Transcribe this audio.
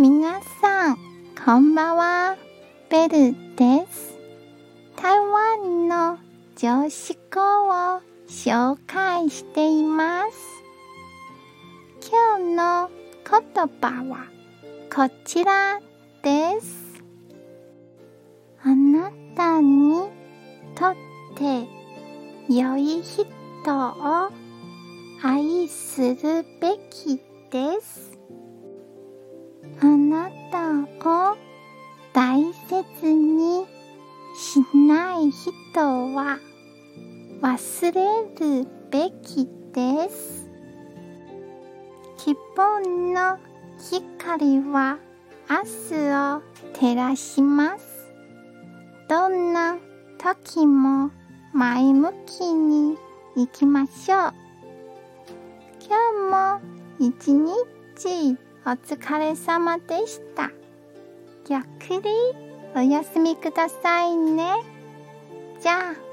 皆さん、こんばんは。ベルです。台湾の常識語を紹介しています。今日の言葉はこちらです。あなたにとって良い人を愛するべきです。ない人は忘れるべきです。希望の光は明日を照らします。どんな時も前向きに行きましょう。今日も一日お疲れ様でした。ゆっくりお休みくださいね。家。